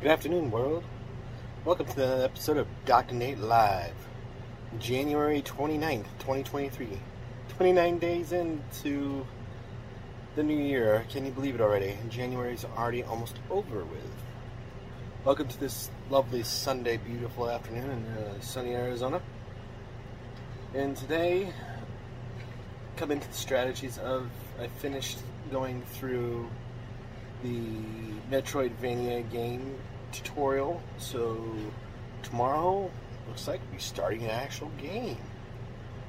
Good afternoon, world. Welcome to the episode of Dr. Nate Live, January 29th, 2023. 29 days into the new year. Can you believe it already? January's already almost over with. Welcome to this lovely Sunday, beautiful afternoon in uh, sunny Arizona. And today, come into the strategies of I finished going through the Metroidvania game tutorial. So tomorrow looks like we're starting an actual game.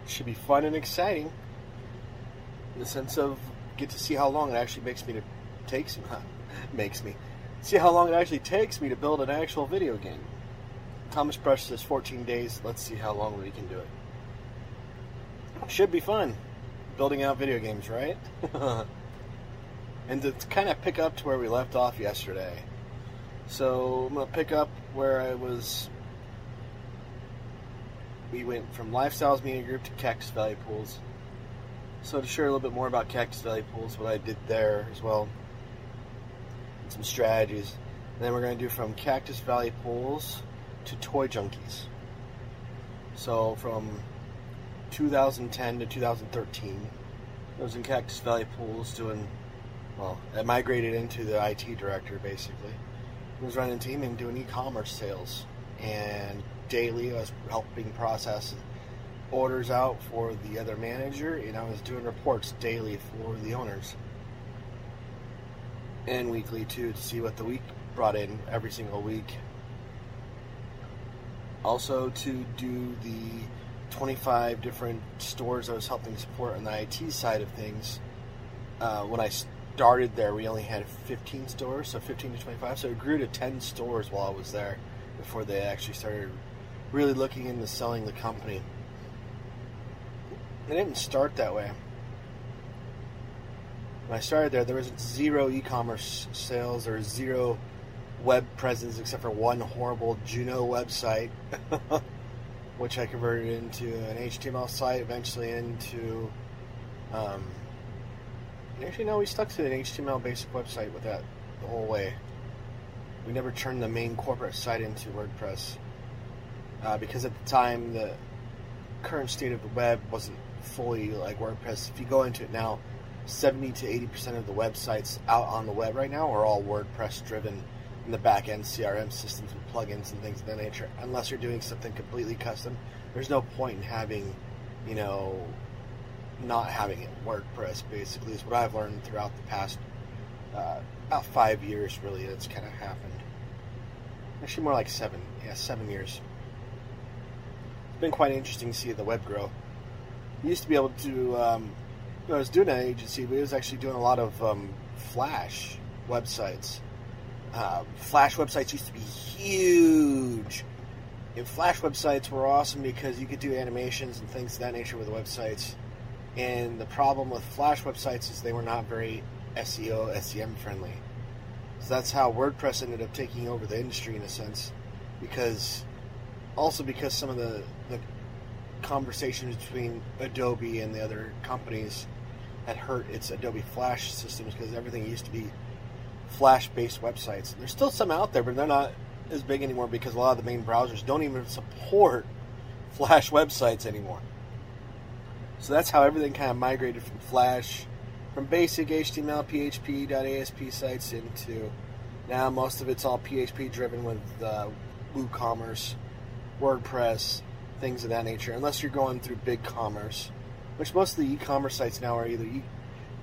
Should be fun and exciting. In the sense of get to see how long it actually makes me to takes makes me see how long it actually takes me to build an actual video game. Thomas Brush says 14 days. Let's see how long we can do it. Should be fun building out video games, right? and to kind of pick up to where we left off yesterday. So I'm going to pick up where I was. We went from Lifestyles Media Group to Cactus Valley Pools. So to share a little bit more about Cactus Valley Pools, what I did there as well, and some strategies. And then we're going to do from Cactus Valley Pools to Toy Junkies. So from 2010 to 2013, I was in Cactus Valley Pools doing, well, I migrated into the IT director basically. I was running a team and doing e-commerce sales, and daily I was helping process orders out for the other manager, and I was doing reports daily for the owners, and weekly too to see what the week brought in every single week. Also to do the 25 different stores I was helping support on the IT side of things. Uh, when I started there, we only had 15 stores, so 15 to 25. So it grew to 10 stores while I was there before they actually started really looking into selling the company. It didn't start that way. When I started there, there was zero e-commerce sales or zero web presence except for one horrible Juno website, which I converted into an HTML site, eventually into um, Actually, no, we stuck to an HTML basic website with that the whole way. We never turned the main corporate site into WordPress uh, because at the time the current state of the web wasn't fully like WordPress. If you go into it now, 70 to 80 percent of the websites out on the web right now are all WordPress driven in the back end CRM systems and plugins and things of that nature. Unless you're doing something completely custom, there's no point in having, you know, not having it WordPress basically is what I've learned throughout the past uh, about five years really that's kind of happened. Actually, more like seven. Yeah, seven years. It's been quite interesting to see the web grow. We used to be able to. Um, I was doing an agency, but it was actually doing a lot of um, Flash websites. Uh, Flash websites used to be huge. And Flash websites were awesome because you could do animations and things of that nature with the websites and the problem with Flash websites is they were not very SEO, SEM friendly. So that's how WordPress ended up taking over the industry in a sense, because also because some of the, the conversations between Adobe and the other companies had hurt its Adobe Flash systems because everything used to be Flash based websites. There's still some out there, but they're not as big anymore because a lot of the main browsers don't even support Flash websites anymore. So that's how everything kind of migrated from Flash, from basic HTML, PHP, .asp sites into now most of it's all PHP driven with uh, WooCommerce, WordPress, things of that nature. Unless you're going through BigCommerce, which most of the e-commerce sites now are either e-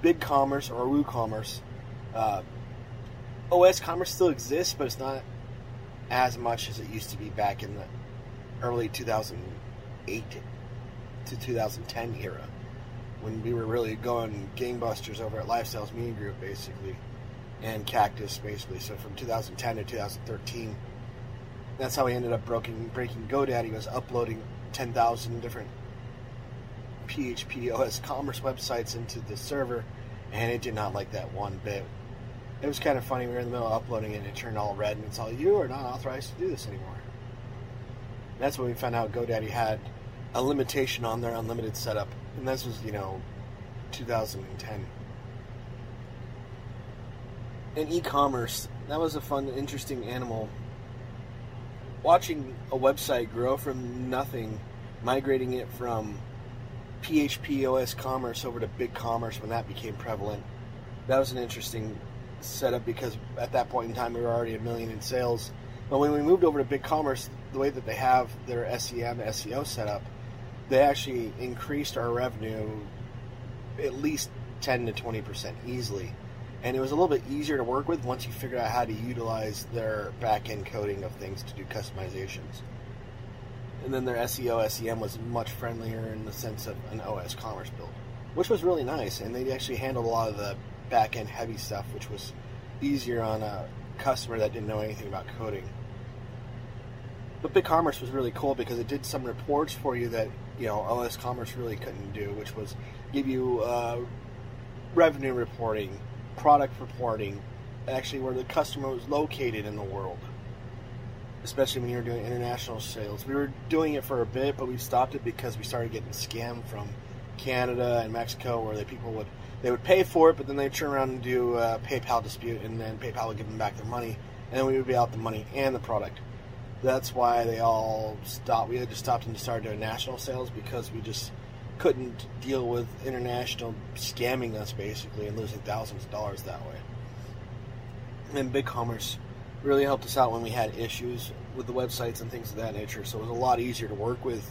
BigCommerce or WooCommerce. Uh, OS Commerce still exists, but it's not as much as it used to be back in the early 2008 to 2010 era when we were really going gangbusters over at Lifestyles Media Group, basically, and Cactus, basically. So from 2010 to 2013, that's how we ended up breaking breaking GoDaddy was uploading 10,000 different PHP OS commerce websites into the server, and it did not like that one bit. It was kind of funny. We were in the middle of uploading it, and it turned all red, and it's all you are not authorized to do this anymore. That's when we found out GoDaddy had a limitation on their unlimited setup, and this was you know 2010. In e-commerce, that was a fun, interesting animal. Watching a website grow from nothing, migrating it from PHP OS Commerce over to BigCommerce when that became prevalent. That was an interesting setup because at that point in time we were already a million in sales. But when we moved over to BigCommerce, the way that they have their SEM SEO set up, they actually increased our revenue at least 10 to 20 percent easily and it was a little bit easier to work with once you figured out how to utilize their back end coding of things to do customizations. And then their SEO, SEM was much friendlier in the sense of an OS commerce build, which was really nice. And they actually handled a lot of the back end heavy stuff, which was easier on a customer that didn't know anything about coding. But BigCommerce was really cool because it did some reports for you that you know OS Commerce really couldn't do, which was give you uh, revenue reporting, product reporting, actually where the customer was located in the world. Especially when you're doing international sales. We were doing it for a bit, but we stopped it because we started getting scammed from Canada and Mexico, where the people would they would pay for it, but then they'd turn around and do a PayPal dispute, and then PayPal would give them back their money, and then we would be out the money and the product. That's why they all stopped. We had just stopped and started doing national sales because we just couldn't deal with international scamming us basically and losing thousands of dollars that way. And BigCommerce really helped us out when we had issues with the websites and things of that nature. So it was a lot easier to work with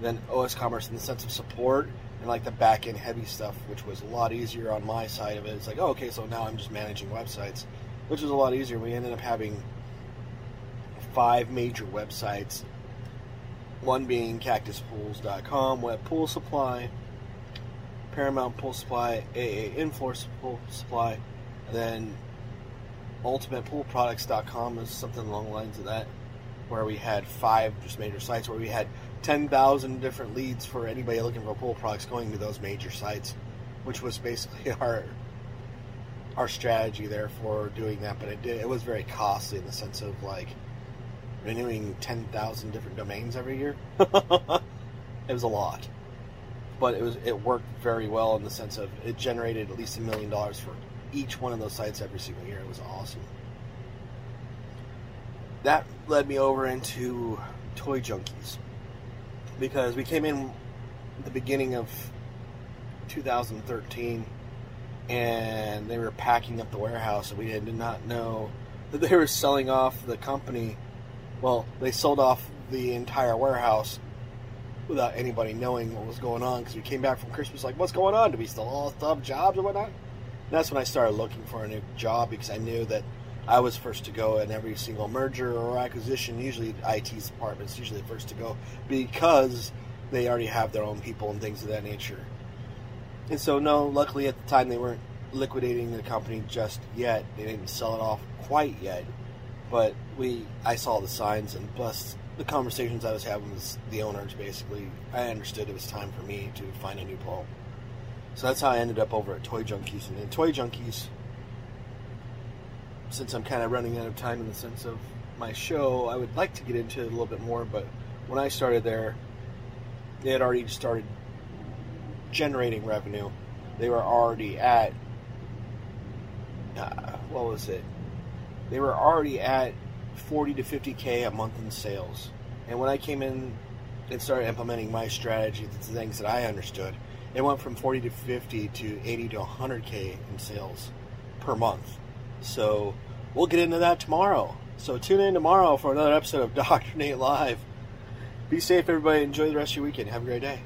than OS Commerce in the sense of support and like the back end heavy stuff, which was a lot easier on my side of it. It's like, oh, okay, so now I'm just managing websites, which was a lot easier. We ended up having five major websites one being cactuspools.com, Web Pool Supply, Paramount Pool Supply, AA Inforce Pool Supply, and then UltimatePoolProducts.com is something along the lines of that, where we had five just major sites where we had 10,000 different leads for anybody looking for pool products going to those major sites, which was basically our our strategy there for doing that. But it did it was very costly in the sense of like renewing 10,000 different domains every year. it was a lot. But it was it worked very well in the sense of it generated at least a million dollars for each one of those sites every single year. It was awesome. That led me over into Toy Junkies because we came in the beginning of 2013 and they were packing up the warehouse and we did not know that they were selling off the company well, they sold off the entire warehouse without anybody knowing what was going on because we came back from Christmas like, what's going on? Do we still all have jobs or whatnot? And that's when I started looking for a new job because I knew that I was first to go in every single merger or acquisition. Usually, IT's department's usually the first to go because they already have their own people and things of that nature. And so, no, luckily at the time they weren't liquidating the company just yet. They didn't sell it off quite yet. But we, I saw the signs, and plus the conversations I was having with the owners. Basically, I understood it was time for me to find a new home. So that's how I ended up over at Toy Junkies. And in Toy Junkies, since I'm kind of running out of time in the sense of my show, I would like to get into it a little bit more. But when I started there, they had already started generating revenue. They were already at uh, what was it? They were already at 40 to 50k a month in sales. And when I came in and started implementing my strategy, the things that I understood, it went from 40 to 50 to 80 to 100k in sales per month. So we'll get into that tomorrow. So tune in tomorrow for another episode of Dr. Nate Live. Be safe, everybody. Enjoy the rest of your weekend. Have a great day.